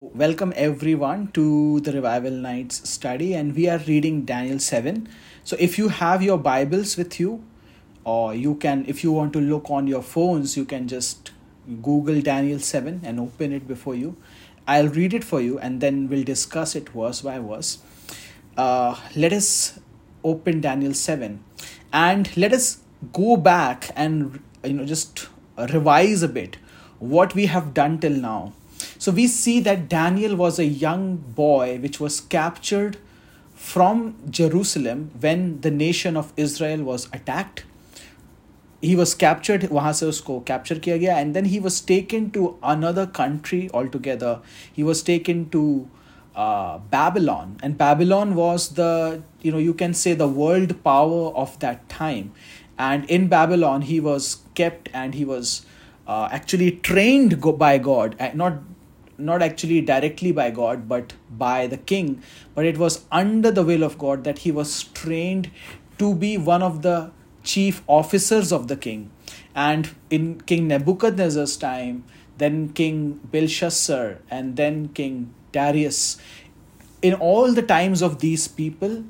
Welcome everyone to the Revival Nights study, and we are reading Daniel 7. So, if you have your Bibles with you, or you can, if you want to look on your phones, you can just Google Daniel 7 and open it before you. I'll read it for you and then we'll discuss it verse by verse. Uh, let us open Daniel 7 and let us go back and you know just revise a bit what we have done till now so we see that Daniel was a young boy which was captured from Jerusalem when the nation of Israel was attacked. He was captured वहाँ से उसको capture किया गया and then he was taken to another country altogether. He was taken to uh, Babylon and Babylon was the you know you can say the world power of that time and in Babylon he was kept and he was uh, actually trained by God not not actually directly by God, but by the king. But it was under the will of God that he was trained to be one of the chief officers of the king. And in King Nebuchadnezzar's time, then King Belshazzar, and then King Darius, in all the times of these people,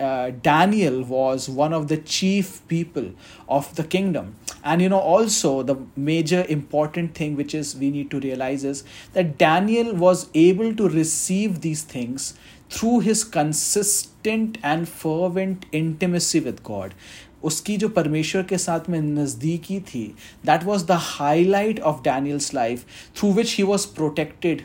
uh, Daniel was one of the chief people of the kingdom. And you know, also the major important thing which is we need to realize is that Daniel was able to receive these things through his consistent and fervent intimacy with God. उसकी जो परमेश्वर के साथ में नज़दीकी थी that was the highlight of Daniel's life through which he was protected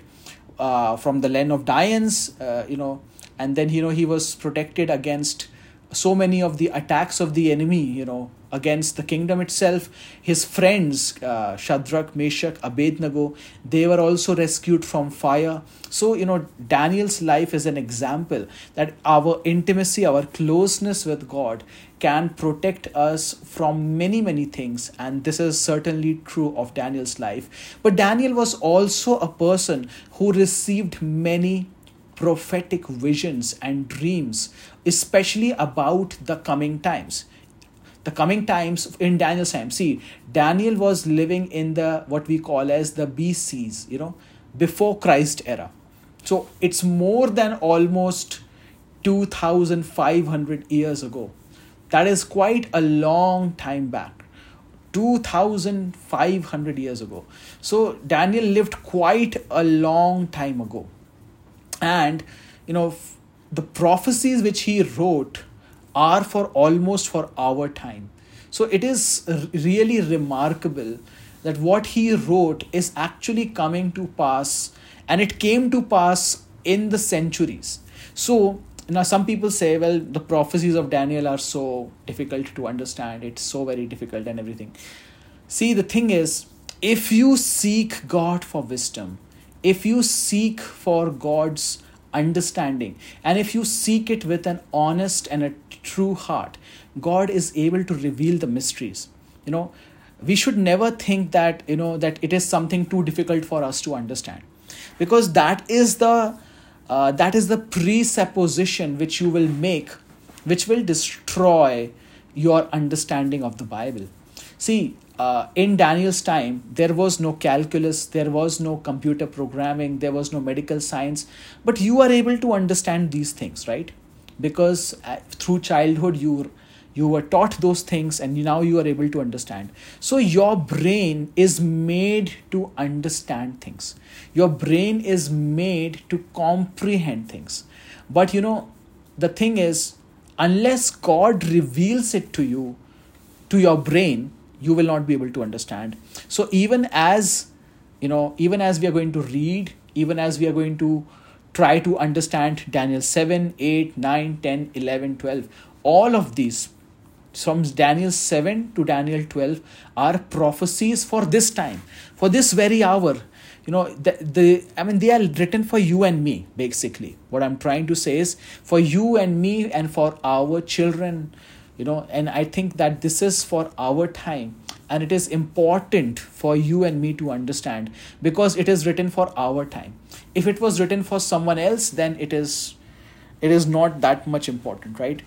from the land of lions you know and then you know he was protected against so many of the attacks of the enemy you know against the kingdom itself. His friends uh, shadrach meshach abednego they were also rescued from fire. So you know daniel's life is an example that our intimacy our closeness with god can protect us from many many things. And this is certainly true of daniel's life. But daniel was also a person who received many prophetic visions and dreams, especially about the coming times. The coming times in Daniel's time. See, Daniel was living in the what we call as the BCs, you know, before Christ era. So it's more than almost 2500 years ago. That is quite a long time back. 2500 years ago. So Daniel lived quite a long time ago and you know the prophecies which he wrote are for almost for our time. So it is really remarkable that what he wrote is actually coming to pass and it came to pass in the centuries. So now some people say well the prophecies of daniel are so difficult to understand. It's so very difficult and everything. See the thing is if you seek god for wisdom if you seek for God's understanding and if you seek it with an honest and a true heart, God is able to reveal the mysteries. You know, we should never think that, you know, that it is something too difficult for us to understand because that is the uh, that is the presupposition which you will make which will destroy your understanding of the bible see uh, in Daniel's time, there was no calculus, there was no computer programming, there was no medical science, but you are able to understand these things, right? Because uh, through childhood, you you were taught those things and now you are able to understand. So your brain is made to understand things. Your brain is made to comprehend things. But you know the thing is unless god reveals it to you to your brain you will not be able to understand. So even as you know even as we are going to read even as we are going to try to understand daniel 7 8 9 10 11 12 all of these from daniel 7 to daniel 12 are prophecies for this time for this very hour. You know the, the i mean they are written for you and me basically. What i'm trying to say is for you and me and for our children you know and i think that this is for our time and it is important for you and me to understand because it is written for our time. If it was written for someone else then it is it is not that much important right?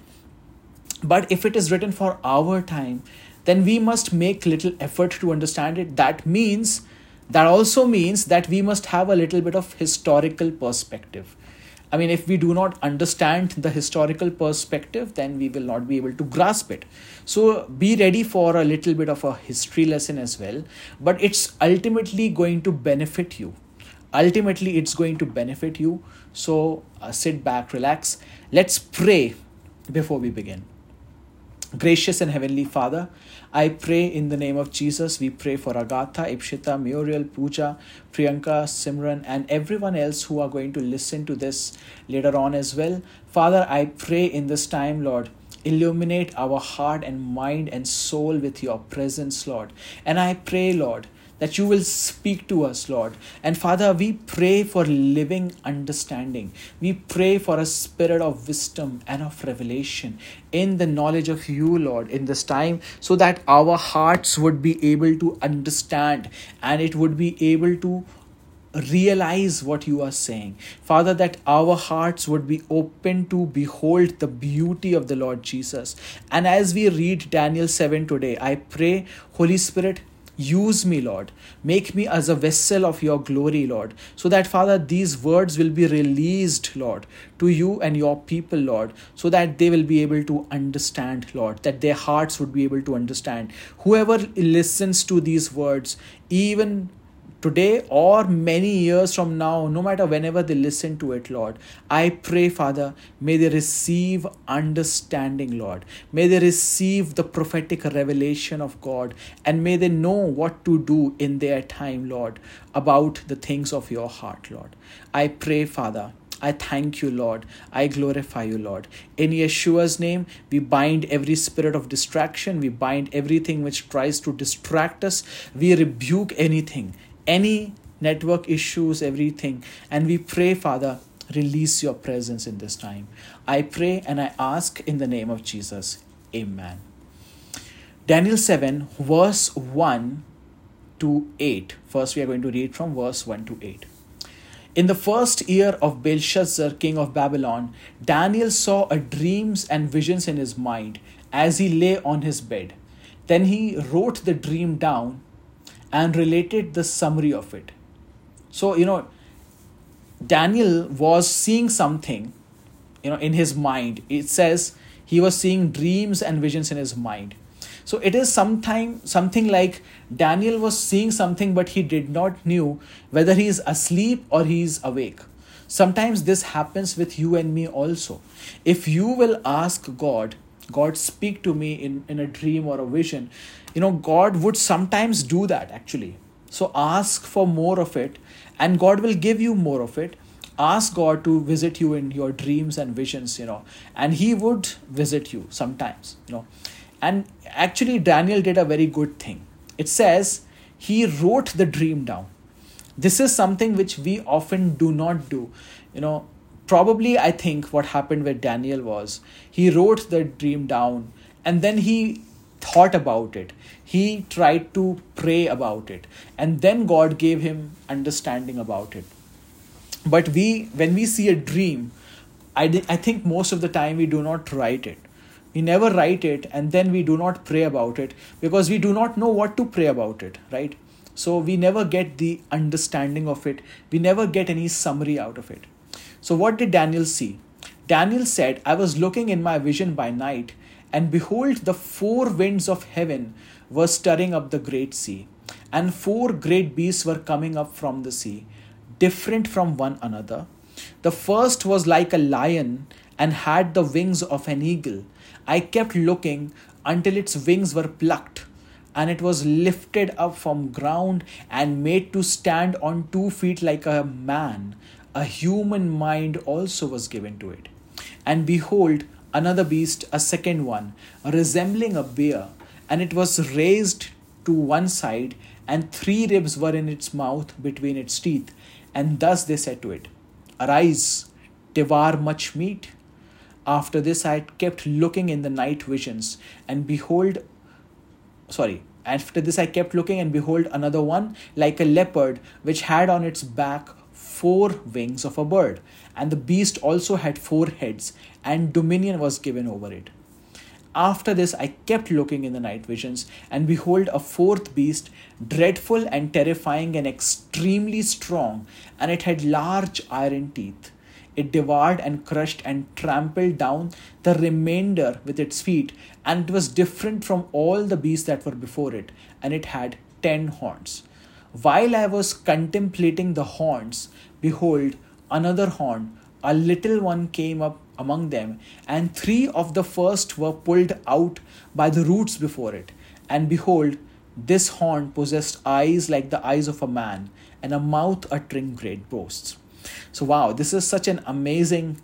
But if it is written for our time then we must make little effort to understand it. That means that also means that we must have a little bit of historical perspective I mean, if we do not understand the historical perspective, then we will not be able to grasp it. So be ready for a little bit of a history lesson as well, but it's ultimately going to benefit you. Ultimately, it's going to benefit you. So uh, sit back, relax. Let's pray before we begin. Gracious and Heavenly Father, I pray in the name of Jesus. We pray for Agatha, Ipshita, Muriel, Pooja, Priyanka, Simran, and everyone else who are going to listen to this later on as well. Father, I pray in this time, Lord, illuminate our heart and mind and soul with your presence, Lord. And I pray, Lord, that you will speak to us, Lord. And Father, we pray for living understanding. We pray for a spirit of wisdom and of revelation in the knowledge of you, Lord, in this time, so that our hearts would be able to understand and it would be able to realize what you are saying. Father, that our hearts would be open to behold the beauty of the Lord Jesus. And as we read Daniel 7 today, I pray, Holy Spirit, Use me, Lord. Make me as a vessel of your glory, Lord. So that, Father, these words will be released, Lord, to you and your people, Lord, so that they will be able to understand, Lord, that their hearts would be able to understand. Whoever listens to these words, even today or many years from now, no matter whenever they listen to it, Lord, I pray, Father, may they receive understanding, Lord. May they receive the prophetic revelation of God and may they know what to do in their time, Lord, about the things of your heart, Lord. I pray, Father. I thank you, Lord. I glorify you, Lord. In Yeshua's name, we bind every spirit of distraction. We bind everything which tries to distract us. We rebuke anything any network issues, everything. And we pray, Father, release your presence in this time. I pray and I ask in the name of Jesus. Amen. Daniel 7, verse 1 to 8. First, we are going to read from verse 1 to 8. In the first year of Belshazzar, king of Babylon, Daniel saw a dreams and visions in his mind as he lay on his bed. Then he wrote the dream down and related the summary of it. So, you know, Daniel was seeing something, you know, in his mind. It says he was seeing dreams and visions in his mind. So it is sometime something like Daniel was seeing something, but he did not knew whether he is asleep or he is awake. Sometimes this happens with you and me also. If you will ask God, God speak to me in, in a dream or a vision, you know god would sometimes do that actually. So ask for more of it and god will give you more of it. Ask god to visit you in your dreams and visions you know and he would visit you sometimes you know. And actually daniel did a very good thing. It says he wrote the dream down. This is something which we often do not do. You know probably i think what happened with daniel was he wrote the dream down and then he thought about it he tried to pray about it. And then god gave him understanding about it. But we when we see a dream I, I think most of the time we do not write it. We never write it and then we do not pray about it because we do not know what to pray about it right? So we never get the understanding of it. We never get any summary out of it. So what did daniel see? Daniel said i was looking in my vision by night and behold, the four winds of heaven were stirring up the great sea, and four great beasts were coming up from the sea, different from one another. The first was like a lion and had the wings of an eagle. I kept looking until its wings were plucked, and it was lifted up from ground and made to stand on two feet like a man. A human mind also was given to it. And behold, another beast, a second one, resembling a bear, and it was raised to one side, and three ribs were in its mouth between its teeth. And thus they said to it, Arise, devour much meat. After this, I kept looking in the night visions, and behold, sorry, after this, I kept looking, and behold, another one, like a leopard, which had on its back four wings of a bird, and the beast also had four heads, and dominion was given over it. After this, I kept looking in the night visions, and behold, a fourth beast, dreadful and terrifying and extremely strong, and it had large iron teeth. It devoured and crushed and trampled down the remainder with its feet, and it was different from all the beasts that were before it, and it had ten horns. While I was contemplating the horns, behold, another horn, a little one came up among them, and three of the first were pulled out by the roots before it. And behold, this horn possessed eyes like the eyes of a man, and a mouth uttering great boasts. So, wow, this is such an amazing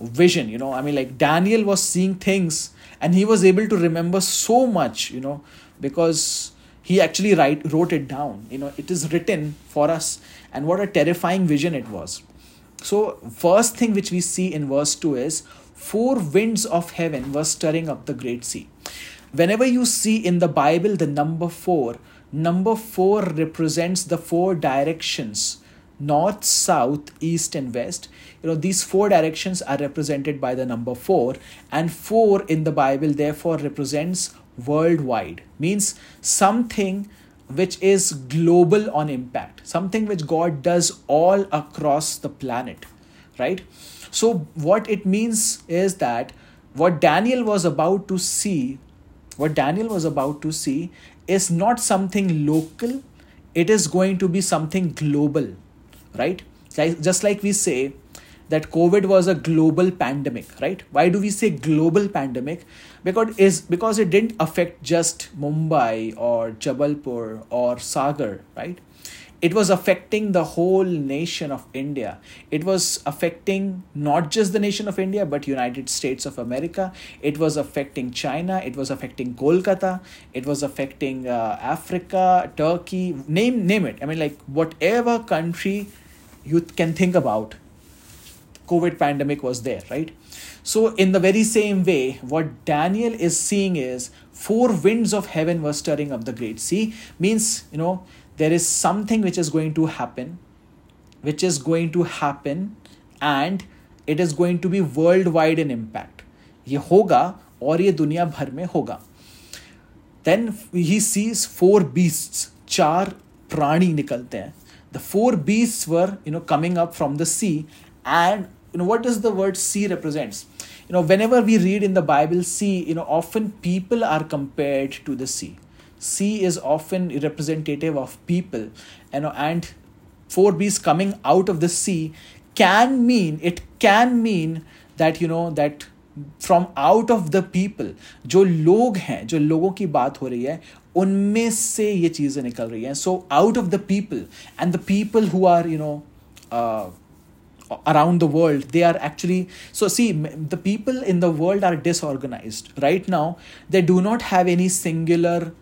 vision. You know, I mean, like Daniel was seeing things and he was able to remember so much, you know, because he actually write, wrote it down. You know, it is written for us, and what a terrifying vision it was. So, first thing which we see in verse 2 is four winds of heaven were stirring up the great sea. Whenever you see in the Bible the number four, number four represents the four directions north, south, east, and west. You know, these four directions are represented by the number four, and four in the Bible therefore represents worldwide, means something which is global on impact, something which God does all across the planet, right? So, what it means is that what Daniel was about to see, what Daniel was about to see is not something local, it is going to be something global, right? Just like we say that COVID was a global pandemic, right? Why do we say global pandemic? Because is because it didn't affect just Mumbai or Jabalpur or Sagar, right? It was affecting the whole nation of India. It was affecting not just the nation of India, but United States of America. It was affecting China. It was affecting Kolkata. It was affecting uh, Africa, Turkey. Name name it. I mean, like whatever country you can think about covid pandemic was there right so in the very same way what daniel is seeing is four winds of heaven were stirring up the great sea means you know there is something which is going to happen which is going to happen and it is going to be worldwide in impact ये होगा और ये दुनिया भर में होगा then he sees four beasts चार प्राणी निकलते हैं the four beasts were you know coming up from the sea and you know what does the word sea represents? You know whenever we read in the bible sea you know often people are compared to the sea sea is often representative of people you know and four bees coming out of the sea can mean it can mean that you know that from out of the people, जो लोग हैं जो लोगों की बात हो रही है उनमें से ये चीज़ें निकल रही हैं। So out of the people and the people who are you know around the world they are actually so see the people in the world are disorganized. Right now they do not have any singular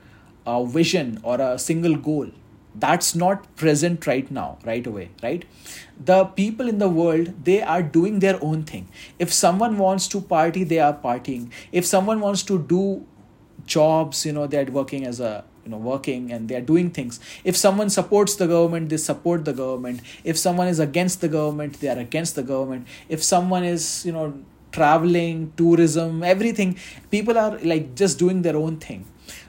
uh, vision or a single goal. That's not present right now right away right? The people in the world they are doing their own thing. If someone wants to party they are partying. If someone wants to do jobs you know they're working as a you know working and they are doing things if someone supports the government they support the government if someone is against the government they are against the government if someone is you know traveling tourism everything people are like just doing their own thing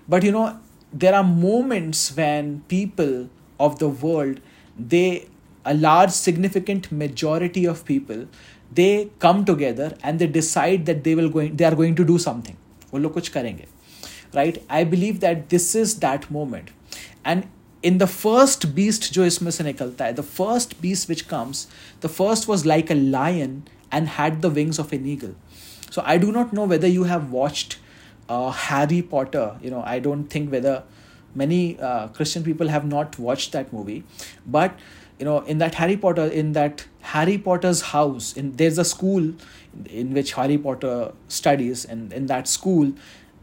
but you know there are moments when people of the world they a large significant majority of people they come together and they decide that they will going they are going to do something वो लोग कुछ करेंगे Right? I believe that this is that moment. And in the first beast jo isme se the first beast which comes the first was like a lion and had the wings of an eagle. So i do not know whether you have watched uh, harry potter. You know i don't think whether many uh, christian people have not watched that movie. But you know in that harry potter in that harry potter's house in there's a school in which harry potter studies and in that school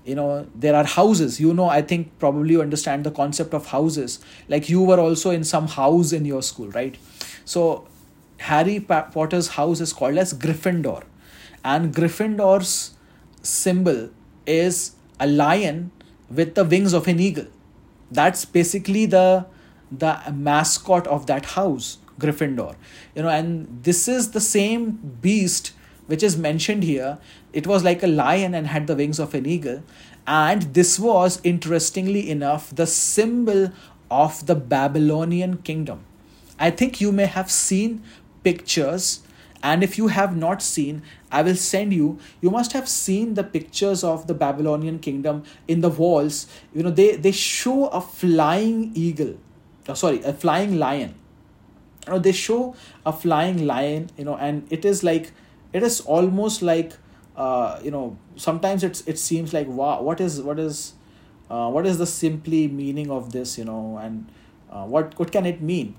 you know there are houses. You know i think probably you understand the concept of houses. Like you were also in some house in your school right? So harry potter's house is called as gryffindor. And gryffindor's symbol is a lion with the wings of an eagle. That's basically the the mascot of that house gryffindor. You know and this is the same beast which is mentioned here, it was like a lion and had the wings of an eagle. And this was, interestingly enough, the symbol of the Babylonian kingdom. I think you may have seen pictures, and if you have not seen, I will send you. You must have seen the pictures of the Babylonian kingdom in the walls. You know, they, they show a flying eagle, oh, sorry, a flying lion. You know, they show a flying lion, you know, and it is like, it is almost like, uh, you know, sometimes it's it seems like wow, what is what is, uh, what is the simply meaning of this, you know, and uh, what what can it mean?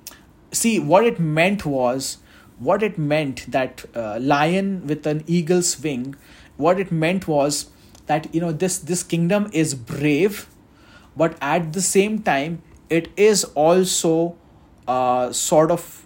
See, what it meant was what it meant that uh, lion with an eagle's wing what it meant was that you know this this kingdom is brave but at the same time it is also uh, sort of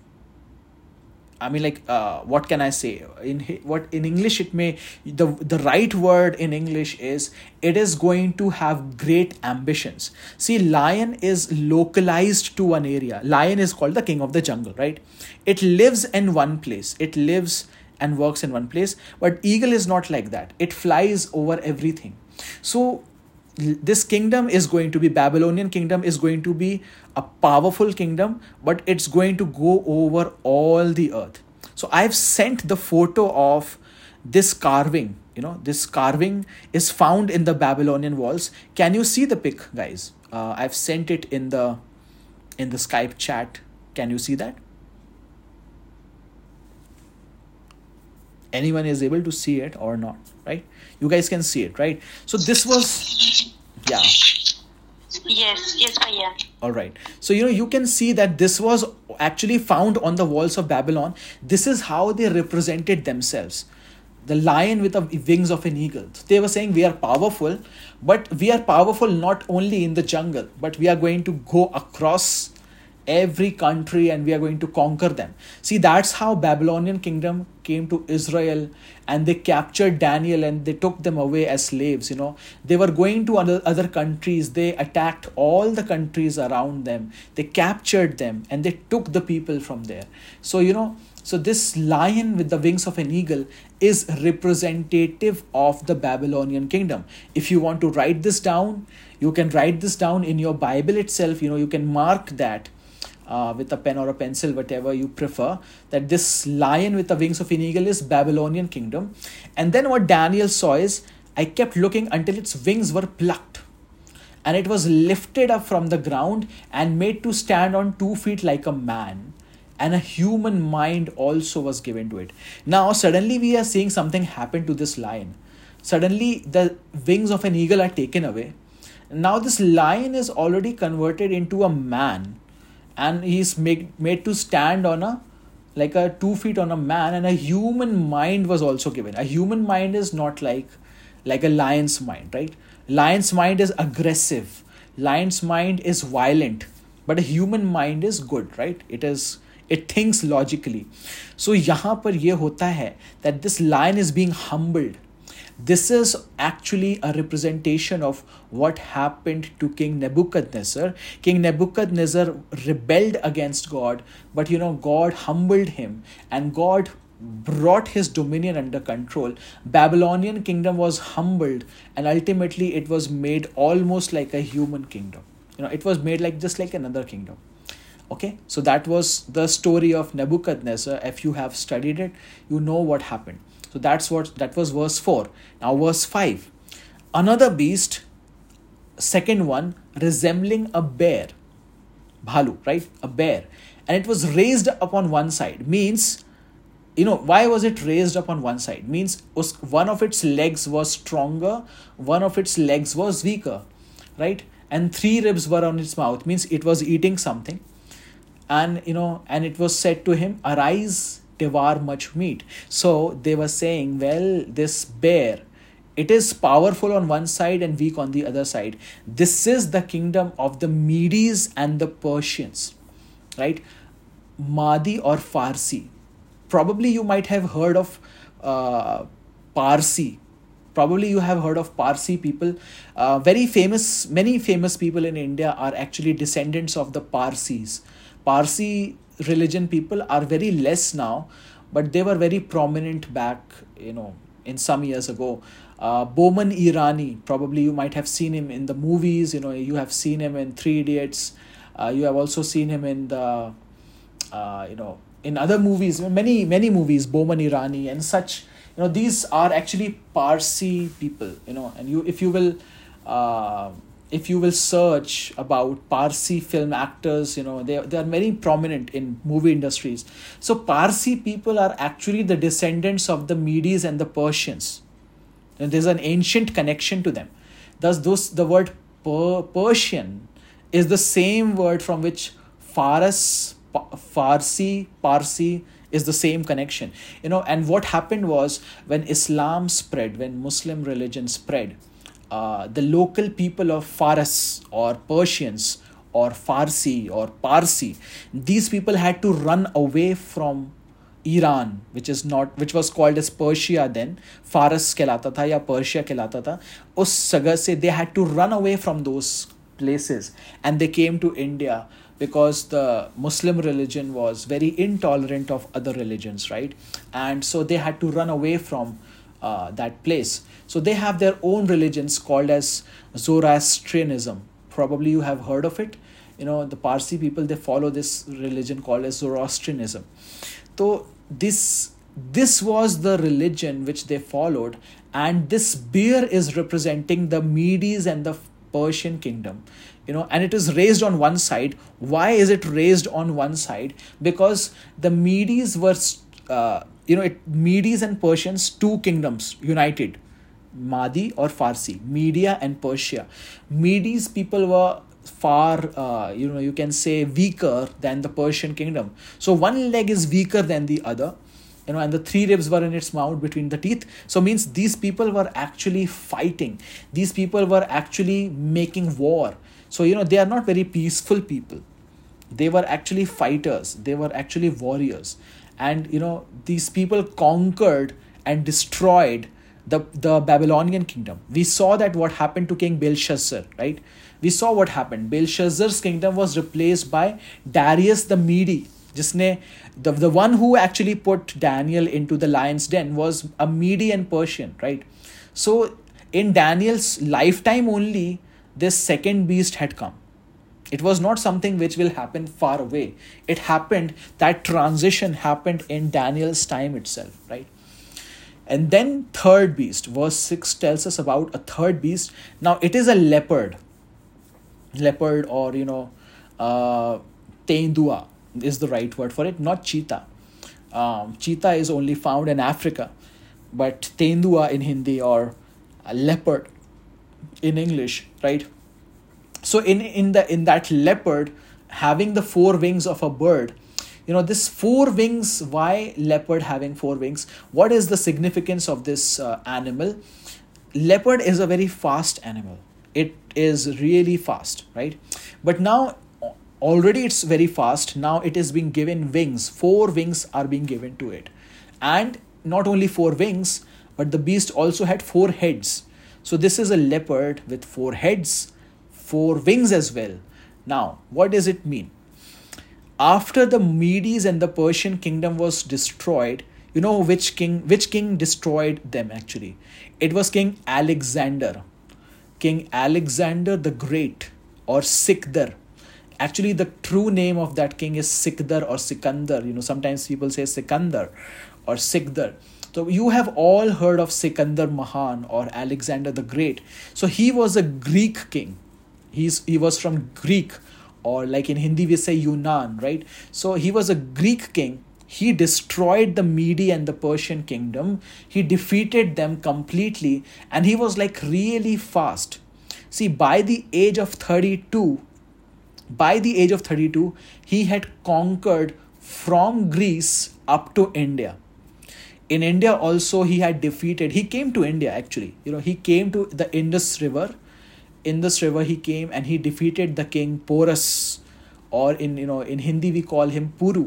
I mean, like, uh, what can I say? In what in English, it may the the right word in English is it is going to have great ambitions. See, lion is localized to one area. Lion is called the king of the jungle, right? It lives in one place. It lives and works in one place. But eagle is not like that. It flies over everything. So this kingdom is going to be babylonian kingdom is going to be a powerful kingdom but it's going to go over all the earth. So i've sent the photo of this carving you know this carving is found in the babylonian walls. Can you see the pic guys? Uh, i've sent it in the in the skype chat. Can you see that? Anyone is able to see it or not right you guys can see it right? So this was yeah. Yes yes yeah all right. So you know you can see that this was actually found on the walls of babylon. This is how they represented themselves. The lion with the wings of an eagle. They were saying we are powerful but we are powerful not only in the jungle but we are going to go across every country and we are going to conquer them. See that's how babylonian kingdom came to israel and they captured daniel and they took them away as slaves you know. They were going to other, other countries. They attacked all the countries around them. They captured them and they took the people from there. So you know so this lion with the wings of an eagle is representative of the babylonian kingdom. If you want to write this down you can write this down in your bible itself. You know you can mark that uh, with a pen or a pencil, whatever you prefer, that this lion with the wings of an eagle is Babylonian kingdom. And then what Daniel saw is, I kept looking until its wings were plucked. And it was lifted up from the ground and made to stand on two feet like a man. And a human mind also was given to it. Now, suddenly we are seeing something happen to this lion. Suddenly, the wings of an eagle are taken away. Now, this lion is already converted into a man and he's made, made to stand on a like a two feet on a man and a human mind was also given a human mind is not like like a lion's mind right lion's mind is aggressive lion's mind is violent but a human mind is good right it is it thinks logically so यहाँ पर ये होता है that this lion is being humbled this is actually a representation of what happened to King Nebuchadnezzar. King Nebuchadnezzar rebelled against God, but you know, God humbled him and God brought his dominion under control. Babylonian kingdom was humbled and ultimately it was made almost like a human kingdom. You know it was made like just like another kingdom. Okay? So that was the story of nebuchadnezzar. If you have studied it you know what happened so that's what that was verse 4. Now verse 5. Another beast, second one, resembling a bear. Bhalu, right? A bear. And it was raised upon one side. Means, you know, why was it raised up on one side? Means one of its legs was stronger, one of its legs was weaker, right? And three ribs were on its mouth. Means it was eating something. And you know, and it was said to him, Arise devour much meat. So they were saying, well, this bear, it is powerful on one side and weak on the other side. This is the kingdom of the Medes and the Persians, right? Madi or Farsi. Probably you might have heard of uh, Parsi. Probably you have heard of Parsi people. Uh, very famous, many famous people in India are actually descendants of the Parsis. Parsi religion people are very less now but they were very prominent back, you know, in some years ago. Uh, Boman Irani, probably you might have seen him in the movies. You know, you have seen him in Three Idiots. Uh, you have also seen him in the, uh, you know, in other movies, many many movies, Boman Irani and such. You know, these are actually Parsi people. You know, and you if you will. If you will search about Parsi film actors, you know, they, they are very prominent in movie industries. So Parsi people are actually the descendants of the Medes and the Persians. And there's an ancient connection to them. Thus, those, the word per- Persian is the same word from which Faras, Farsi, Parsi is the same connection. You know, and what happened was when Islam spread, when Muslim religion spread, uh, the local people of Faras or Persians or Farsi or Parsi, these people had to run away from Iran, which is not which was called as Persia then, Faras कहलाता था या Persia कहलाता था उस जगह से they had to run away from those places and they came to India because the Muslim religion was very intolerant of other religions, right? And so they had to run away from uh, that place. So they have their own religions called as Zoroastrianism. Probably you have heard of it. You know, the Parsi people they follow this religion called as Zoroastrianism. So this this was the religion which they followed, and this bear is representing the Medes and the Persian kingdom. You know, and it is raised on one side. Why is it raised on one side? Because the Medes were, uh, you know, it, Medes and Persians, two kingdoms united Madi or Farsi, Media and Persia. Medes people were far, uh, you know, you can say weaker than the Persian kingdom. So one leg is weaker than the other, you know, and the three ribs were in its mouth between the teeth. So means these people were actually fighting. These people were actually making war. So you know they are not very peaceful people. They were actually fighters. They were actually warriors, and you know these people conquered and destroyed the, the Babylonian kingdom. We saw that what happened to King Belshazzar, right? We saw what happened. Belshazzar's kingdom was replaced by Darius the Mede. जिसने the, the one who actually put Daniel into the lion's den was a Median Persian, right? So in Daniel's lifetime only, this second beast had come. It was not something which will happen far away. It happened, that transition happened in Daniel's time itself, right? And then, third beast, verse 6 tells us about a third beast. Now, it is a leopard. Leopard, or you know, uh, is the right word for it, not cheetah. Um, cheetah is only found in Africa, but Tendua in Hindi or a leopard in English, right? So in in the in that leopard having the four wings of a bird, you know this four wings why leopard having four wings? What is the significance of this uh, animal? Leopard is a very fast animal. It is really fast right? But now already it's very fast. Now it is being given wings. Four wings are being given to it. And not only four wings but the beast also had four heads. So this is a leopard with four heads four wings as well. Now what does it mean after the Medes and the Persian kingdom was destroyed, you know which king which king destroyed them actually? It was King Alexander. King Alexander the Great or Sikdar. Actually, the true name of that king is Sikdar or Sikandar. You know, sometimes people say Sikandar or Sikdar. So you have all heard of Sikandar Mahan or Alexander the Great. So he was a Greek king. He's he was from Greek or like in Hindi we say Yunan, right? So he was a Greek king. He destroyed the Mede and the Persian kingdom. He defeated them completely and he was like really fast. See, by the age of 32, by the age of 32, he had conquered from Greece up to India. In India, also, he had defeated, he came to India actually. You know, he came to the Indus River in this river he came and he defeated the king Porus or in you know in Hindi we call him Puru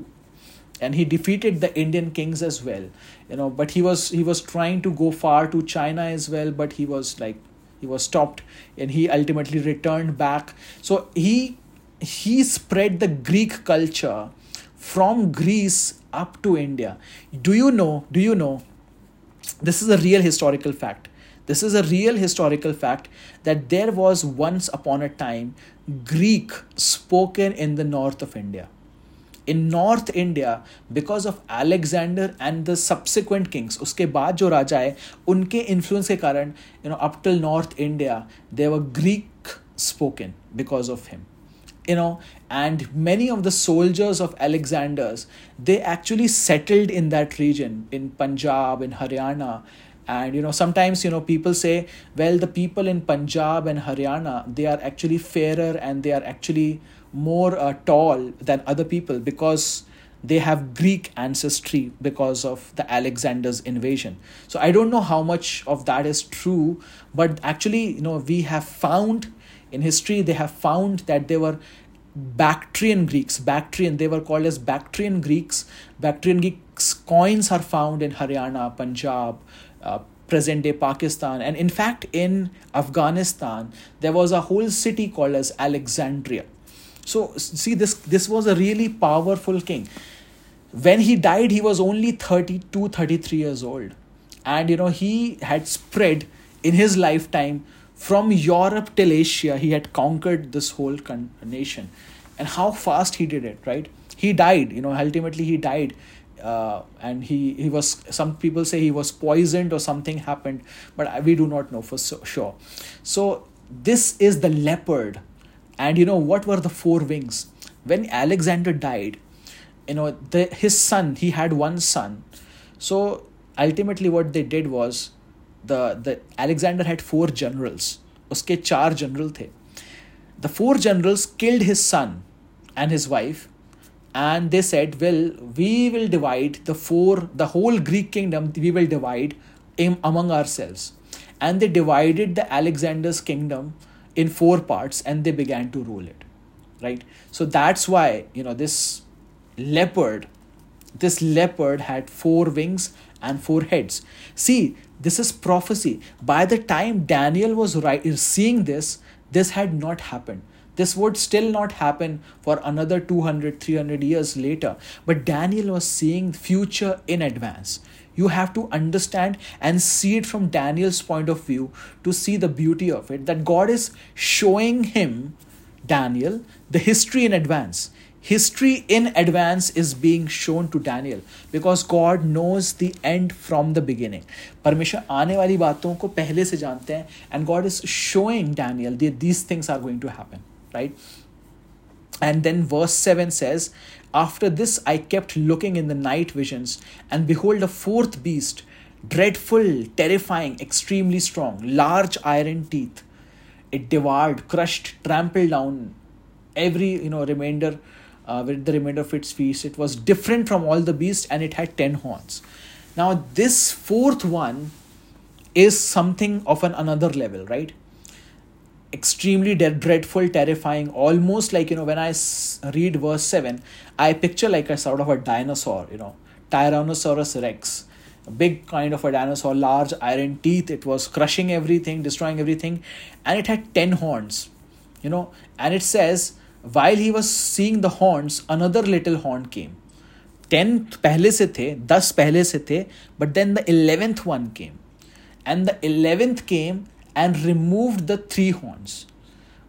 and he defeated the Indian kings as well you know but he was he was trying to go far to China as well but he was like he was stopped and he ultimately returned back so he he spread the Greek culture from Greece up to India. Do you know? Do you know? This is a real historical fact. This is a real historical fact that there was once upon a time Greek spoken in the north of India. In North India, because of Alexander and the subsequent kings, उसके बाद जो राजा है उनके influence के कारण you know up till North India there were Greek spoken because of him you know and many of the soldiers of alexander's they actually settled in that region in punjab in haryana and you know sometimes you know people say well the people in punjab and haryana they are actually fairer and they are actually more uh, tall than other people because they have greek ancestry because of the alexander's invasion so i don't know how much of that is true but actually you know we have found in history they have found that they were Bactrian Greeks. Bactrian, they were called as Bactrian Greeks. Bactrian Greeks coins are found in Haryana, Punjab, uh, present day Pakistan, and in fact in Afghanistan there was a whole city called as Alexandria. So see this this was a really powerful king. When he died, he was only 32, 33 years old, and you know he had spread in his lifetime from Europe till Asia, he had conquered this whole con- nation. And how fast he did it, right? He died, you know, ultimately he died Uh, and he, he was, some people say he was poisoned or something happened, but we do not know for so, sure. So, this is the leopard. And you know, what were the four wings? When Alexander died, you know, the, his son, he had one son. So, ultimately, what they did was the the Alexander had four generals. उसके चार general थे The four generals killed his son and his wife and they said well we will divide the four the whole greek kingdom we will divide among ourselves and they divided the alexander's kingdom in four parts and they began to rule it right so that's why you know this leopard this leopard had four wings and four heads see this is prophecy. By the time Daniel was right, seeing this, this had not happened. This would still not happen for another 200, 300 years later. But Daniel was seeing future in advance. You have to understand and see it from Daniel's point of view to see the beauty of it. That God is showing him, Daniel, the history in advance history in advance is being shown to Daniel because God knows the end from the beginning. परमेश्वर आने वाली बातों को पहले से जानते हैं and God is showing Daniel that these things are going to happen, right? And then verse 7 says, After this I kept looking in the night visions, and behold, a fourth beast, dreadful, terrifying, extremely strong, large iron teeth. It devoured, crushed, trampled down every you know remainder uh, with the remainder of its feast. It was different from all the beasts and it had 10 horns. Now, this fourth one is something of an another level, right? Extremely de- dreadful, terrifying, almost like, you know, when I s- read verse 7, I picture like a sort of a dinosaur, you know, Tyrannosaurus rex. A big kind of a dinosaur, large iron teeth. It was crushing everything, destroying everything, and it had 10 horns, you know, and it says, while he was seeing the horns, another little horn came. Ten पहले से थे दस पहले से थे but then the eleventh one came and the eleventh came and remove the three horns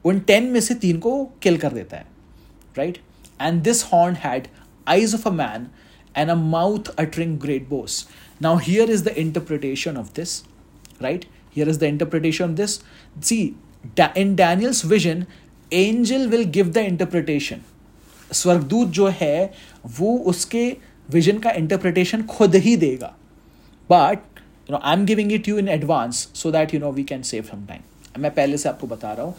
उन ten में से तीन को किल कर देता है right and this horn had eyes of a man and a mouth uttering great boasts now here is the interpretation of this right here is the interpretation of this see in Daniel's vision angel will give the interpretation स्वर्गदूत जो है, वो उसके vision का interpretation खुद ही देगा. But you know I am giving it you in advance so that you know we can save some time मैं पहले से आपको बता रहा हूं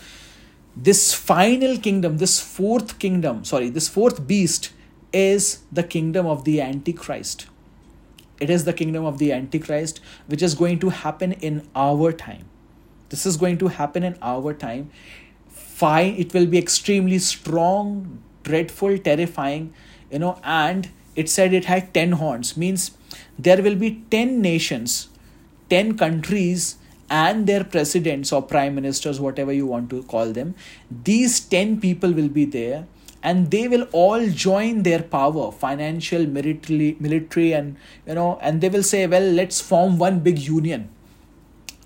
this final kingdom this fourth kingdom sorry this fourth beast is the kingdom of the Antichrist. It is the kingdom of the Antichrist, which is going to happen in our time. This is going to happen in our time fine it will be extremely strong dreadful terrifying you know and it said it had 10 horns means there will be 10 nations 10 countries and their presidents or prime ministers whatever you want to call them these 10 people will be there and they will all join their power financial military military and you know and they will say well let's form one big union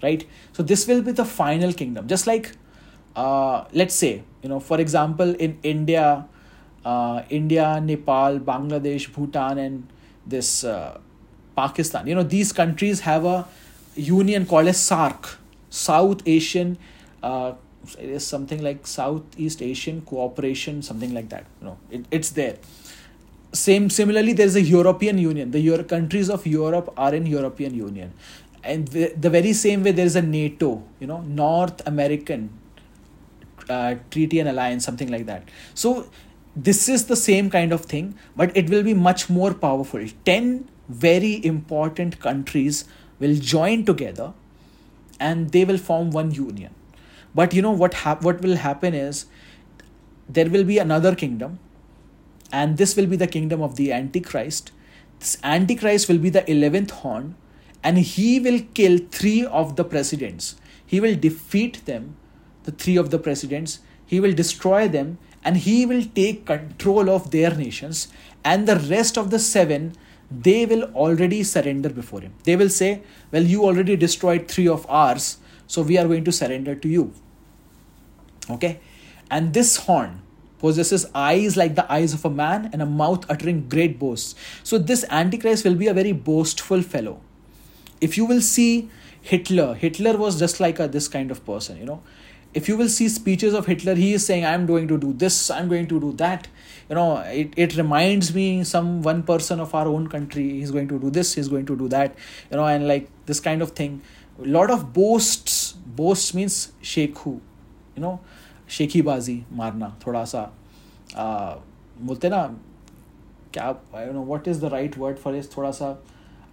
right? So this will be the final kingdom. Just like uh, let's say you know for example in india uh, india nepal bangladesh bhutan and this uh, pakistan you know these countries have a union called as SAARC south asian uh, it is something like southeast asian cooperation something like that you know it, it's there. Same similarly there's a european union. The Euro- countries of europe are in european union. And the, the very same way there's a nato you know north american uh, treaty and alliance something like that. So this is the same kind of thing but it will be much more powerful. 10 very important countries will join together and they will form one union. But you know what hap- what will happen is there will be another kingdom and this will be the kingdom of the antichrist. This antichrist will be the 11th horn and he will kill three of the presidents. He will defeat them the three of the presidents. He will destroy them and he will take control of their nations and the rest of the seven they will already surrender before him. They will say well you already destroyed three of ours so we are going to surrender to you. Okay? And this horn possesses eyes like the eyes of a man and a mouth uttering great boasts. So this antichrist will be a very boastful fellow. If you will see hitler hitler was just like a, this kind of person you know. If you will see speeches of hitler he is saying i'm going to do this i'm going to do that you know it, it reminds me some one person of our own country he's going to do this he's going to do that you know and like this kind of thing a lot of boasts boasts means shekhu you know शेखीबाजी मारना थोड़ा सा बोलते ना क्या I know what is the right word for is थोड़ा सा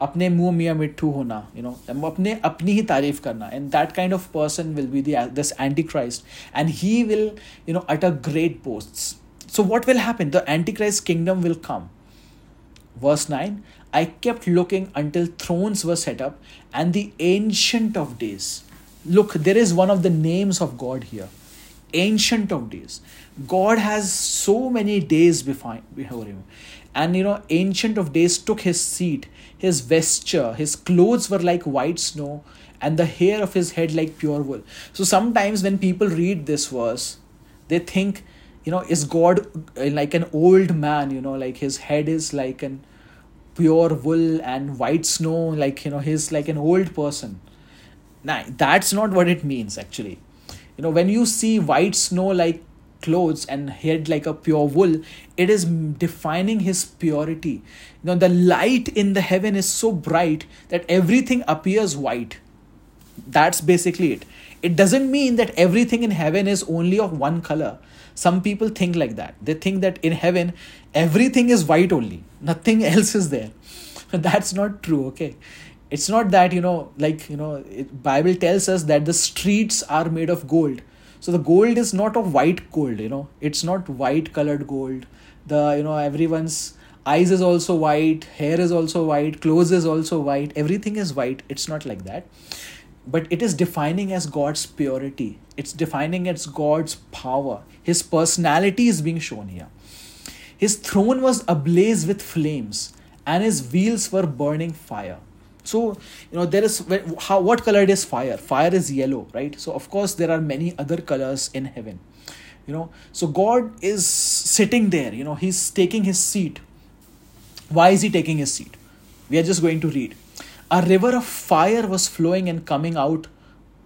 अपने मुंह मियाँ मिट्ठू होना यू नो अपने अपनी ही तारीफ करना and that kind of person will be this anti Christ and he will you know at a great post so, what will happen? The Antichrist kingdom will come. Verse 9 I kept looking until thrones were set up and the Ancient of Days. Look, there is one of the names of God here Ancient of Days. God has so many days before him. And you know, Ancient of Days took his seat, his vesture, his clothes were like white snow, and the hair of his head like pure wool. So sometimes when people read this verse, they think you know, is God uh, like an old man, you know, like his head is like an pure wool and white snow, like, you know, he's like an old person. Nah, that's not what it means actually. You know, when you see white snow like clothes and head like a pure wool, it is defining his purity. You know, the light in the heaven is so bright that everything appears white. That's basically it. It doesn't mean that everything in heaven is only of one color. Some people think like that. They think that in heaven, everything is white only, nothing else is there. That's not true, okay? It's not that, you know, like, you know, it, Bible tells us that the streets are made of gold. So the gold is not of white gold you know? It's not white colored gold. The you know everyone's eyes is also white hair is also white clothes is also white. Everything is white. It's not like that but it is defining as god's purity. It's defining as god's power. His personality is being shown here. His throne was ablaze with flames and his wheels were burning fire. So you know there is how what color is fire? Fire is yellow right? So of course there are many other colors in heaven. You know so god is sitting there. You know he's taking his seat. Why is he taking his seat? We are just going to read a river of fire was flowing and coming out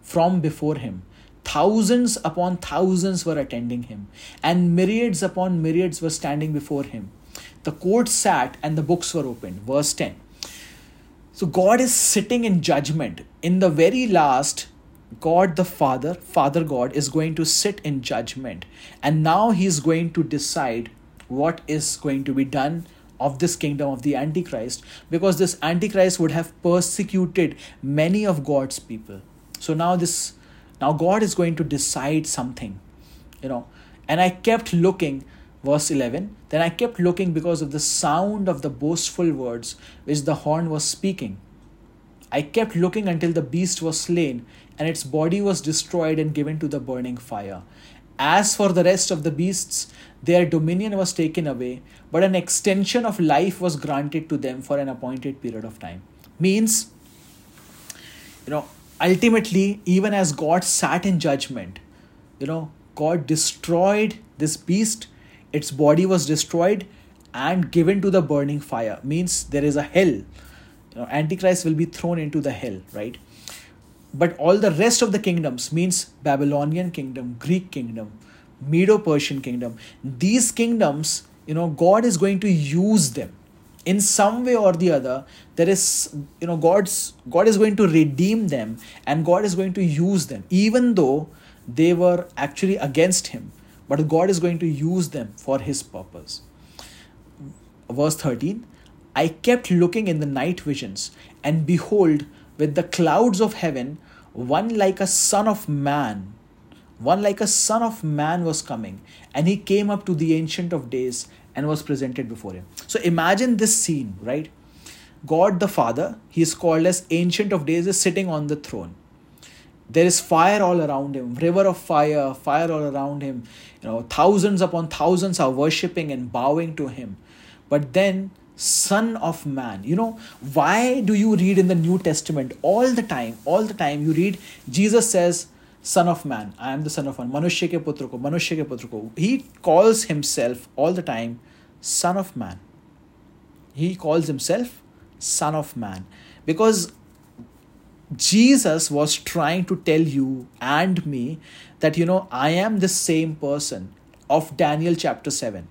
from before him thousands upon thousands were attending him and myriads upon myriads were standing before him the court sat and the books were opened verse 10 so God is sitting in judgment. In the very last, God the Father, Father God, is going to sit in judgment. And now He is going to decide what is going to be done of this kingdom of the Antichrist because this Antichrist would have persecuted many of God's people. So now this now God is going to decide something, you know. And I kept looking Verse 11 Then I kept looking because of the sound of the boastful words which the horn was speaking. I kept looking until the beast was slain and its body was destroyed and given to the burning fire. As for the rest of the beasts, their dominion was taken away, but an extension of life was granted to them for an appointed period of time. Means, you know, ultimately, even as God sat in judgment, you know, God destroyed this beast, its body was destroyed and given to the burning fire. Means there is a hell. You know, Antichrist will be thrown into the hell, right? But all the rest of the kingdoms means Babylonian kingdom, Greek kingdom, Medo Persian kingdom. These kingdoms, you know, God is going to use them in some way or the other. There is, you know, God's God is going to redeem them and God is going to use them, even though they were actually against him. But God is going to use them for his purpose. Verse 13 I kept looking in the night visions, and behold, with the clouds of heaven, one like a son of man, one like a son of man was coming, and he came up to the Ancient of Days and was presented before him. So imagine this scene, right? God the Father, he is called as Ancient of Days, is sitting on the throne. There is fire all around him, river of fire, fire all around him. You know, thousands upon thousands are worshipping and bowing to him. But then son of man you know why do you read in the new testament all the time all the time you read jesus says son of man. I am the son of man. Manushya ke putra ko manushya ke putra ko he calls himself all the time son of man. He calls himself son of man. Because jesus was trying to tell you and me that you know i am the same person of daniel chapter 7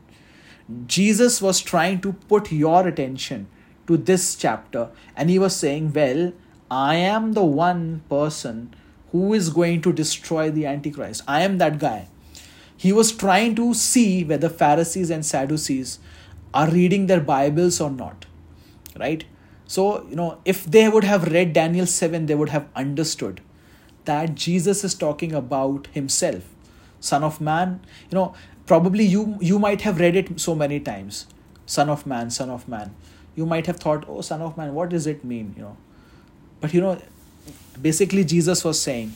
Jesus was trying to put your attention to this chapter and he was saying, Well, I am the one person who is going to destroy the Antichrist. I am that guy. He was trying to see whether Pharisees and Sadducees are reading their Bibles or not. Right? So, you know, if they would have read Daniel 7, they would have understood that Jesus is talking about himself. Son of Man, you know, probably you you might have read it so many times son of man son of man you might have thought oh son of man what does it mean you know but you know basically jesus was saying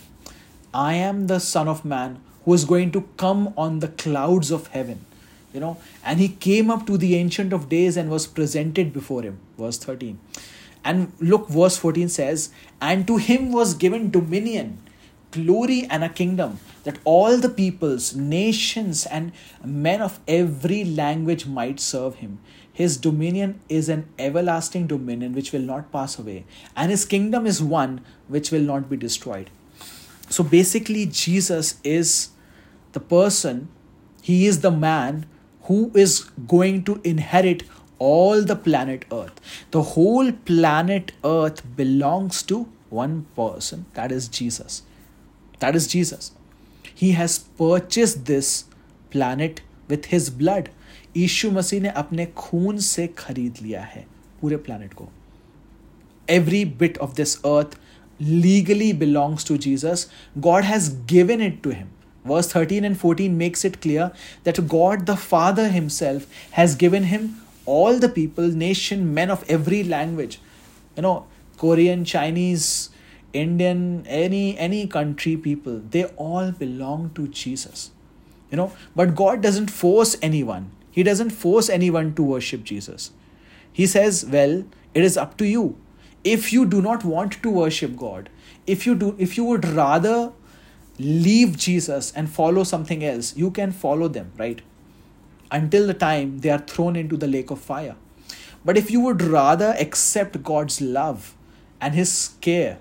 i am the son of man who is going to come on the clouds of heaven you know and he came up to the ancient of days and was presented before him verse 13 and look verse 14 says and to him was given dominion glory and a kingdom that all the peoples, nations, and men of every language might serve him. His dominion is an everlasting dominion which will not pass away, and his kingdom is one which will not be destroyed. So basically, Jesus is the person, he is the man who is going to inherit all the planet Earth. The whole planet Earth belongs to one person, that is Jesus. That is Jesus. He has purchased this planet with his blood. Yishu Masih ने अपने खून से खरीद लिया है पूरे planet को। Every bit of this earth legally belongs to Jesus God has given it to him verse thirteen and fourteen makes it clear that God the father himself has given him all the people nation man of every language you know Korean Chinese Indian any any country people they all belong to Jesus you know but God doesn't force any one He doesn't force anyone to worship Jesus. He says, "Well, it is up to you. If you do not want to worship God, if you do if you would rather leave Jesus and follow something else, you can follow them, right? Until the time they are thrown into the lake of fire. But if you would rather accept God's love and his care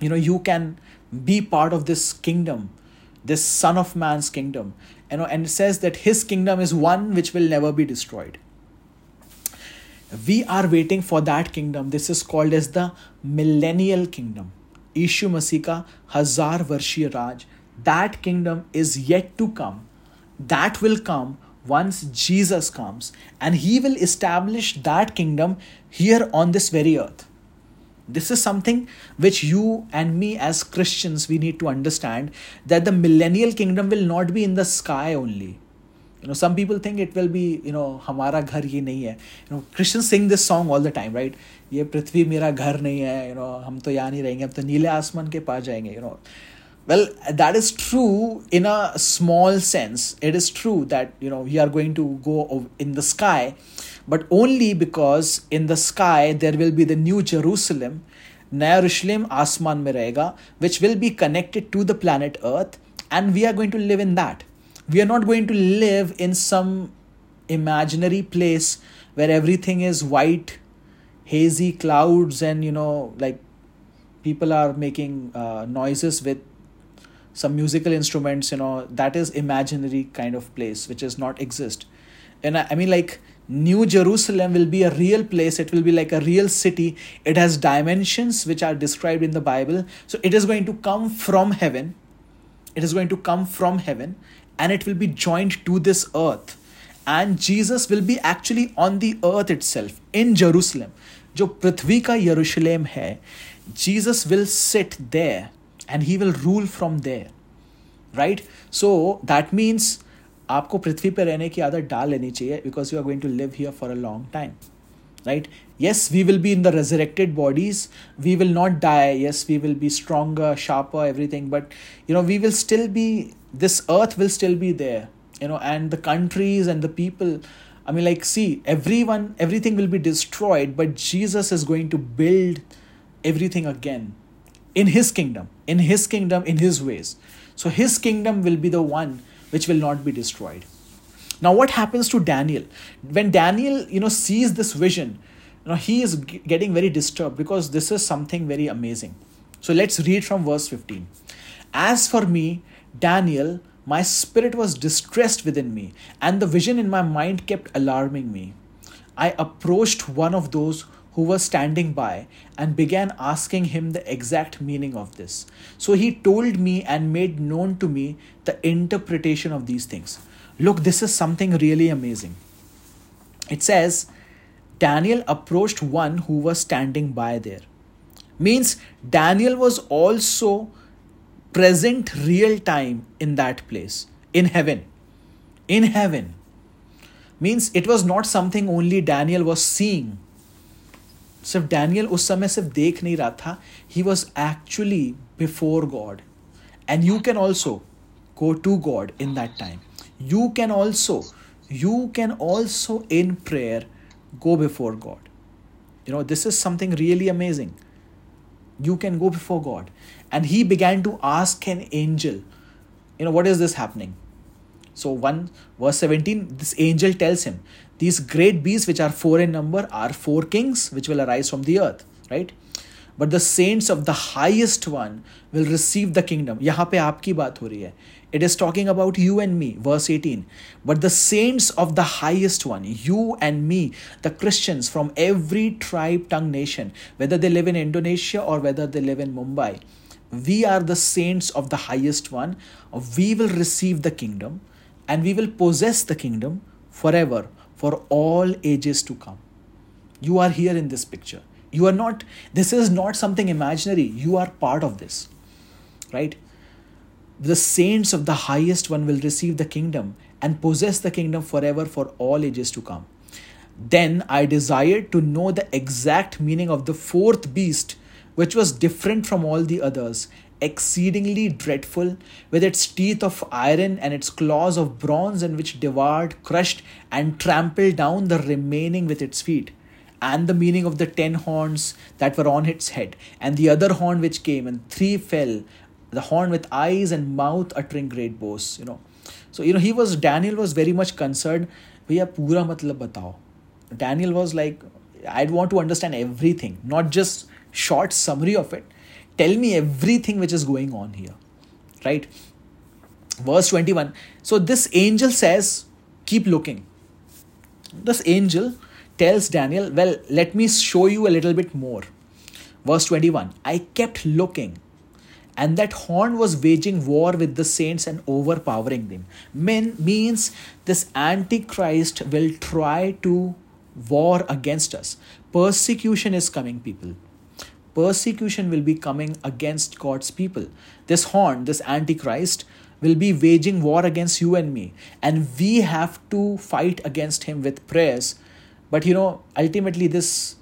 you know you can be part of this kingdom this son of man's kingdom you know and it says that his kingdom is one which will never be destroyed. We are waiting for that kingdom. This is called as the millennial kingdom. Ishu Masika Hazar Varshiya Raj. That kingdom is yet to come. That will come once Jesus comes. And he will establish that kingdom here on this very earth this is something which you and me as christians we need to understand that the millennial kingdom will not be in the sky only you know some people think it will be you know हमारा घर ये नहीं है you know Christians sing this song all the time right ये पृथ्वी मेरा घर नहीं है you know हम तो यहाँ नहीं रहेंगे हम तो नीले आसमान के पास जाएंगे you know well that is true in a small sense. It is true that you know we are going to go in the sky but only because in the sky there will be the new jerusalem naya Jerusalem asman rahega which will be connected to the planet earth and we are going to live in that. We are not going to live in some imaginary place where everything is white hazy clouds and you know like people are making uh, noises with some musical instruments you know that is imaginary kind of place which does not exist and I, I mean like new jerusalem will be a real place it will be like a real city it has dimensions which are described in the bible so it is going to come from heaven it is going to come from heaven and it will be joined to this earth and jesus will be actually on the earth itself in jerusalem जो पृथ्वी का यरूशलेम है Jesus will sit there and he will rule from there right so that means आपको पृथ्वी पर रहने की आदत डाल लेनी चाहिए because you are going to live here for a long time right yes we will be in the resurrected bodies we will not die yes we will be stronger sharper everything but you know we will still be this earth will still be there you know and the countries and the people i mean like see everyone everything will be destroyed but jesus is going to build everything again in his kingdom in his kingdom in his ways. So his kingdom will be the one which will not be destroyed. Now what happens to daniel? When daniel you know sees this vision you know he is g- getting very disturbed because this is something very amazing. So let's read from verse 15 as for me daniel my spirit was distressed within me and the vision in my mind kept alarming me. I approached one of those who was standing by and began asking him the exact meaning of this. So he told me and made known to me the interpretation of these things. Look, this is something really amazing. It says, Daniel approached one who was standing by there. Means Daniel was also present real time in that place, in heaven. In heaven. Means it was not something only Daniel was seeing सिर्फ Daniel उस समय सिर्फ देख नहीं रहा था he was actually before God and you can also go to God in that time. You can also, you can also in prayer go before God. You know, this is something really amazing. You can go before God. And he began to ask an angel, you know, what is this happening? So, 1 verse 17, this angel tells him, these great beasts, which are four in number, are four kings which will arise from the earth, right? But the saints of the highest one will receive the kingdom. यहाँ पे आपकी बात हो रही है. It is talking about you and me, verse 18. But the saints of the highest one, you and me, the Christians from every tribe, tongue, nation, whether they live in Indonesia or whether they live in Mumbai, we are the saints of the highest one. We will receive the kingdom and we will possess the kingdom forever for all ages to come. You are here in this picture. You are not, this is not something imaginary. You are part of this, right? The saints of the highest one will receive the kingdom and possess the kingdom forever for all ages to come. Then I desired to know the exact meaning of the fourth beast, which was different from all the others exceedingly dreadful, with its teeth of iron and its claws of bronze, and which devoured, crushed, and trampled down the remaining with its feet. And the meaning of the ten horns that were on its head, and the other horn which came, and three fell, the horn with eyes and mouth uttering great boasts, you know. So, you know, he was, Daniel was very much concerned. भैया पूरा मतलब बताओ Daniel was like, I'd want to understand everything, not just short summary of it tell me everything which is going on here right? Verse 21 so this angel says keep looking. This angel tells daniel well let me show you a little bit more. Verse 21 i kept looking and that horn was waging war with the saints and overpowering them. Men, means this antichrist will try to war against us. Persecution is coming people persecution will be coming against God's people. This horn, this Antichrist, will be waging war against you and me. And we have to fight against him with prayers. But you know, ultimately, this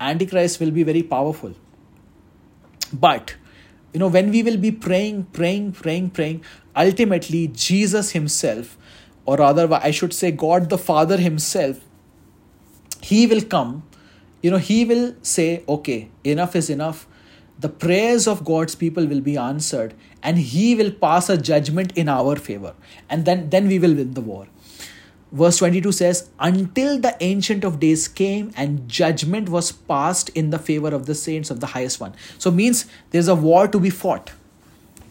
Antichrist will be very powerful. But you know when we will be praying praying praying praying ultimately jesus himself or rather i should say god the father himself he will come you know he will say okay enough is enough. The prayers of god's people will be answered and he will pass a judgment in our favor and then then we will win the war. Verse 22 says until the ancient of days came and judgment was passed in the favor of the saints of the highest one. So means there's a war to be fought.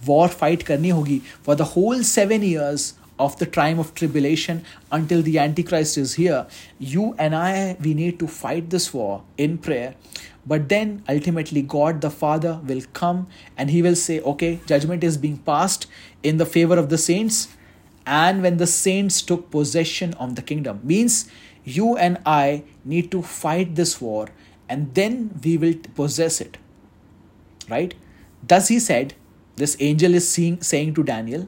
War fight karni hogi. For the whole 7 years of the time of tribulation until the antichrist is here you and i we need to fight this war in prayer. But then ultimately god the father will come and he will say okay judgment is being passed in the favor of the saints and when the saints took possession of the kingdom. Means you and i need to fight this war and then we will possess it. Right? Thus he said this angel is seeing, saying to daniel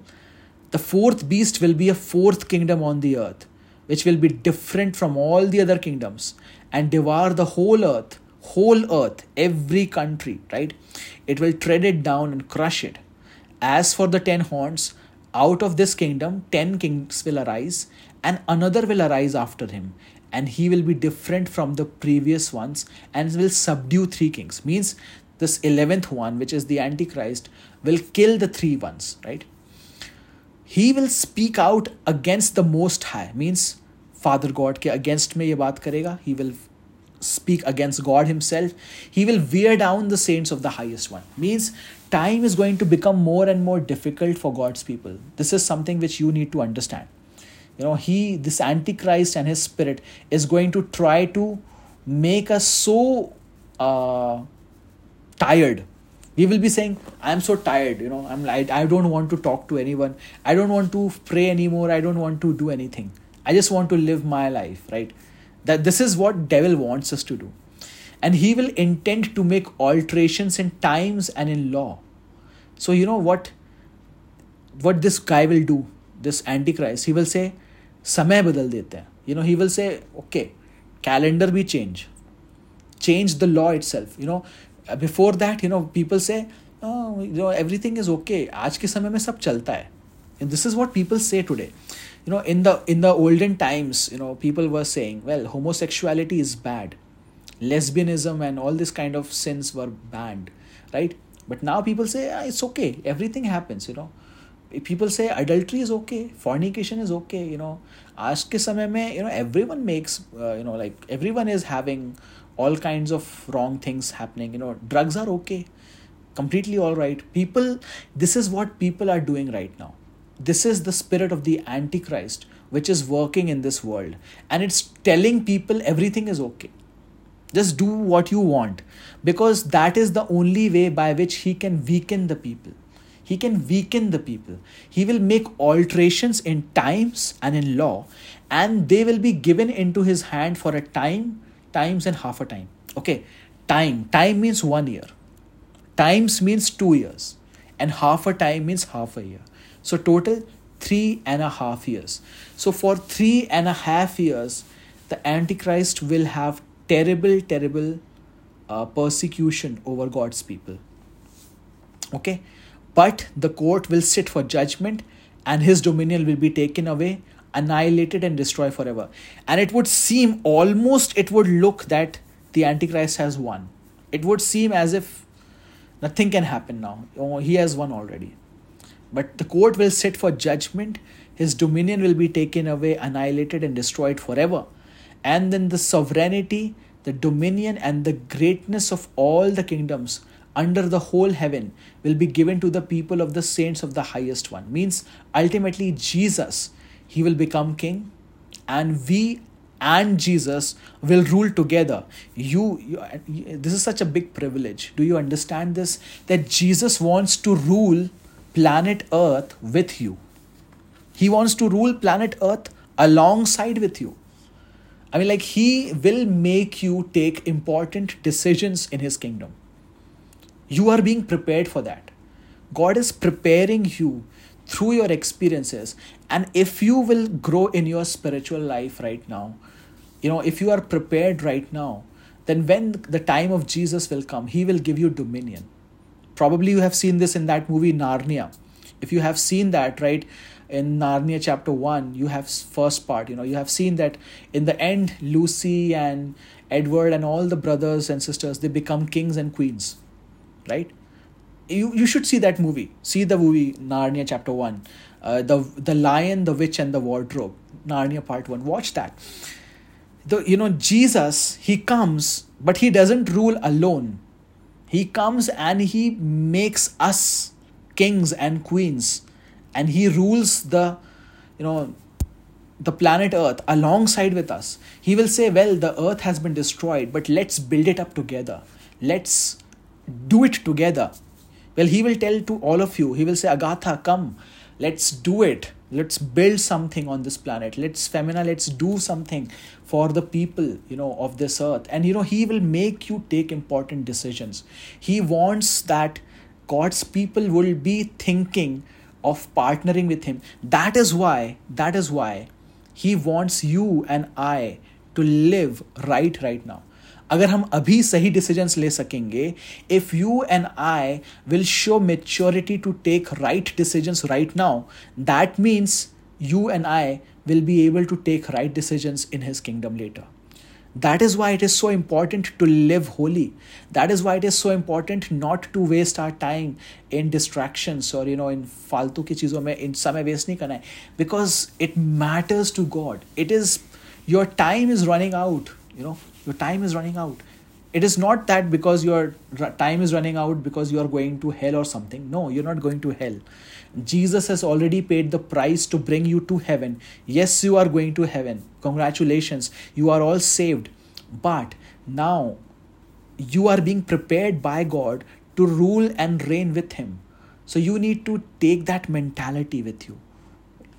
the fourth beast will be a fourth kingdom on the earth which will be different from all the other kingdoms and devour the whole earth whole earth every country right it will tread it down and crush it as for the ten horns out of this kingdom, ten kings will arise, and another will arise after him, and he will be different from the previous ones and will subdue three kings. Means this eleventh one, which is the Antichrist, will kill the three ones, right? He will speak out against the Most High, means Father God के against में ये बात करेगा. He will speak against God Himself. He will wear down the saints of the highest one. Means time is going to become more and more difficult for God's people. This is something which you need to understand. You know, He, this Antichrist and his spirit, is going to try to make us so uh, tired. We will be saying, I'm so tired, you know, I'm like, I don't want to talk to anyone. I don't want to pray anymore. I don't want to do anything. I just want to live my life, right? that this is what devil wants us to do and he will intend to make alterations in times and in law so you know what what this guy will do this antichrist he will say समय बदल देते हैं you know he will say okay calendar भी change change the law itself you know before that you know people say oh you know everything is okay आज के समय में सब चलता है and this is what people say today you know in the in the olden times you know people were saying well homosexuality is bad lesbianism and all this kind of sins were banned right but now people say ah, it's okay everything happens you know people say adultery is okay fornication is okay you know आज के समय में you know everyone makes uh, you know like everyone is having all kinds of wrong things happening you know drugs are okay completely all right. People this is what people are doing right now. This is the spirit of the antichrist which is working in this world and it's telling people everything is okay. Just do what you want because that is the only way by which he can weaken the people. He can weaken the people. He will make alterations in times and in law and they will be given into his hand for a time times and half a time okay time time means one year times means two years and half a time means half a year so, total three and a half years. So, for three and a half years, the Antichrist will have terrible, terrible uh, persecution over God's people. Okay? But the court will sit for judgment and his dominion will be taken away, annihilated, and destroyed forever. And it would seem almost, it would look that the Antichrist has won. It would seem as if nothing can happen now. Oh, he has won already. But the court will sit for judgment, his dominion will be taken away, annihilated, and destroyed forever. And then the sovereignty, the dominion, and the greatness of all the kingdoms under the whole heaven will be given to the people of the saints of the highest one. Means ultimately, Jesus, he will become king, and we and Jesus will rule together. You, you, this is such a big privilege. Do you understand this? That Jesus wants to rule planet Earth with you. He wants to rule planet Earth alongside with you. I mean, like, He will make you take important decisions in His kingdom. You are being prepared for that. God is preparing you through your experiences. And if you will grow in your spiritual life right now, you know, if you are prepared right now, then when the time of Jesus will come, He will give you dominion. Probably you have seen this in that movie narnia. If you have seen that right in narnia chapter 1 you have first part you know you have seen that in the end lucy and edward and all the brothers and sisters they become kings and queens right? You you should see that movie. See the movie narnia chapter 1 uh, the the lion the witch and the wardrobe. Narnia part 1 watch that. The you know jesus he comes but he doesn't rule alone. He comes and he makes us kings and queens. And he rules the you know the planet earth alongside with us. He will say well the earth has been destroyed but let's build it up together. Let's do it together. Well he will tell to all of you he will say agatha come let's do it. Let's build something on this planet. Let's femina let's do something for the people you know of this earth. And you know he will make you take important decisions. He wants that god's people will be thinking of partnering with him. That is why that is why he wants you and i to live right right now अगर हम अभी सही decisions ले सकेंगे if you and I will show maturity to take right decisions right now that means you and I will be able to take right decisions in his kingdom later that is why it is so important to live holy that is why it is so important not to waste our time in distraction और you know इन फालतू की चीज़ों में इन समय waste नहीं करना है. Because it matters to God it is your time is running out You know your time is running out. It is not that because your time is running out because you are going to hell or something. No you're not going to hell. Jesus has already paid the price to bring you to heaven. Yes you are going to heaven. Congratulations. You are all saved. But now you are being prepared by god to rule and reign with him. So you need to take that mentality with you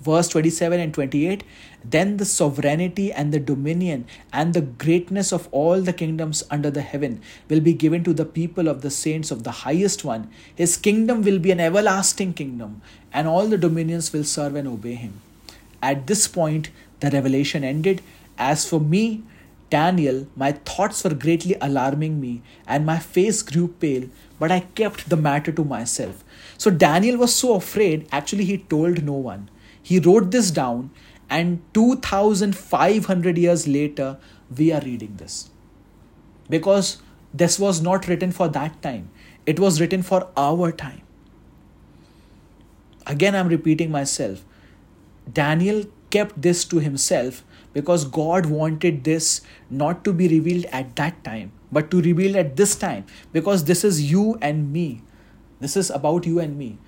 verse 27 and 28 then the sovereignty and the dominion and the greatness of all the kingdoms under the heaven will be given to the people of the saints of the highest one his kingdom will be an everlasting kingdom and all the dominions will serve and obey him at this point the revelation ended as for me Daniel, my thoughts were greatly alarming me, and my face grew pale, but I kept the matter to myself. So Daniel was so afraid, actually, he told no one. He wrote this down, and 2500 years later, we are reading this. Because this was not written for that time, it was written for our time. Again, I'm repeating myself. Daniel kept this to himself because God wanted this not to be revealed at that time, but to reveal at this time because this is you and me. This is about you and me.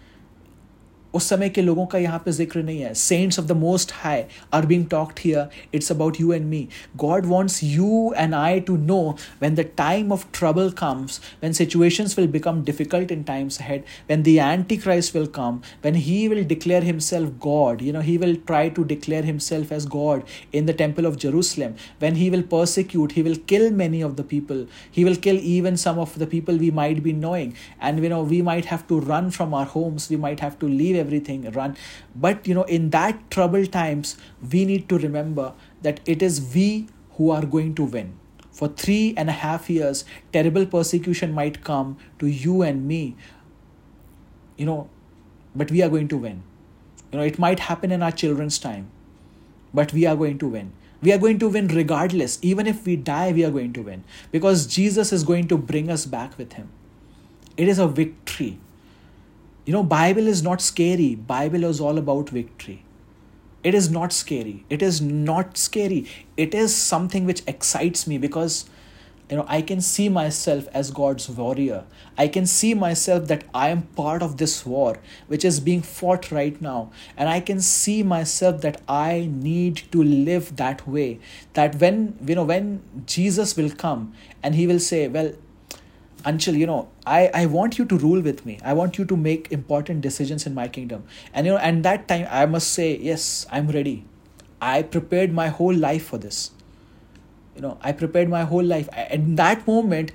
उस समय के लोगों का यहाँ पे जिक्र नहीं है saints of the most high are being talked here it's about you and me God wants you and I to know when the time of trouble comes when situations will become difficult in times head when the anti Christ will come when he will declare himself God you know he will try to declare himself as God in the temple of Jerusalem, when he will persecute, he will kill many of the people. He will kill even some of the people we might be knowing. And you know, we might have to run from our homes, we might have to leave everything run. But you know in that troubled times we need to remember that it is we who are going to win. For three and a half years terrible persecution might come to you and me you know but we are going to win. You know it might happen in our children's time but we are going to win. We are going to win regardless. Even if we die we are going to win. Because jesus is going to bring us back with him. It is a victory you know bible is not scary. Bible is all about victory. It is not scary. It is not scary. It is something which excites me because you know i can see myself as god's warrior. I can see myself that i am part of this war which is being fought right now. And i can see myself that i need to live that way. That when you know when jesus will come and he will say well Anshul, you know, I, I want you to rule with me. I want you to make important decisions in my kingdom. And you know, and that time I must say, yes, I'm ready. I prepared my whole life for this. You know, I prepared my whole life. In that moment,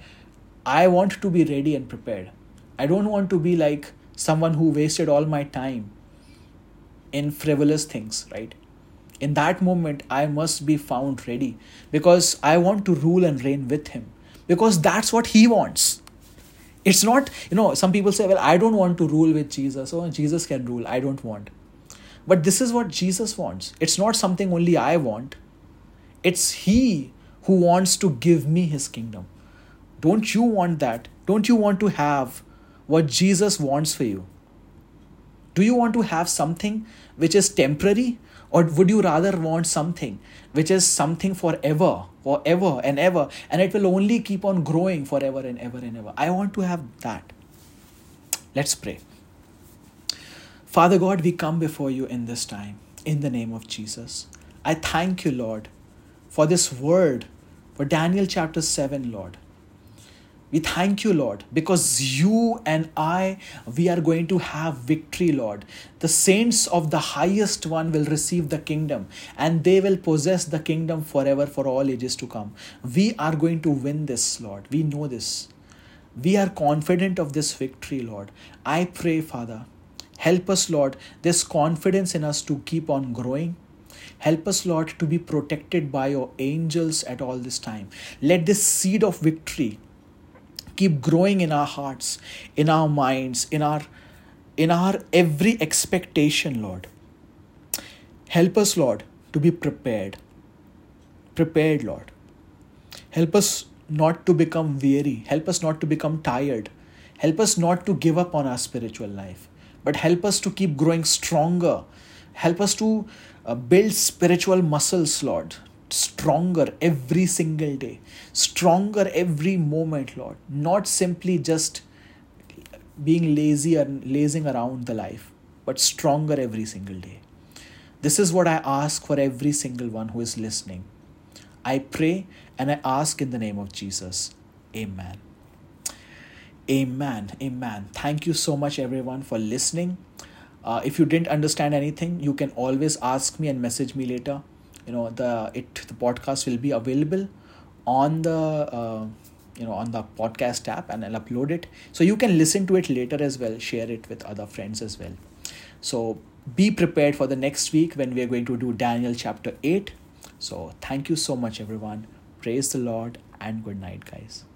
I want to be ready and prepared. I don't want to be like someone who wasted all my time in frivolous things, right? In that moment, I must be found ready because I want to rule and reign with him because that's what he wants It's not, you know, some people say, well, I don't want to rule with Jesus. Oh, Jesus can rule. I don't want. But this is what Jesus wants. It's not something only I want, it's He who wants to give me His kingdom. Don't you want that? Don't you want to have what Jesus wants for you? Do you want to have something which is temporary? Or would you rather want something which is something forever, forever and ever, and it will only keep on growing forever and ever and ever? I want to have that. Let's pray. Father God, we come before you in this time in the name of Jesus. I thank you, Lord, for this word, for Daniel chapter 7, Lord. We thank you, Lord, because you and I, we are going to have victory, Lord. The saints of the highest one will receive the kingdom and they will possess the kingdom forever for all ages to come. We are going to win this, Lord. We know this. We are confident of this victory, Lord. I pray, Father, help us, Lord, this confidence in us to keep on growing. Help us, Lord, to be protected by your angels at all this time. Let this seed of victory keep growing in our hearts, in our minds, in our in our every expectation, Lord. Help us, Lord, to be prepared. Prepared, Lord. Help us not to become weary. Help us not to become tired. Help us not to give up on our spiritual life, but help us to keep growing stronger. Help us to uh, build spiritual muscles, Lord, stronger every single day, stronger every moment, Lord. Not simply just being lazy and lazing around the life, but stronger every single day. This is what I ask for every single one who is listening. I pray and I ask in the name of Jesus. Amen. Amen. Amen. Thank you so much, everyone, for listening. Uh, if you didn't understand anything, you can always ask me and message me later you know the it the podcast will be available on the uh, you know on the podcast app and i'll upload it. So you can listen to it later as well share it with other friends as well. So be prepared for the next week when we are going to do daniel chapter 8 so thank you so much everyone. Praise the lord and good night guys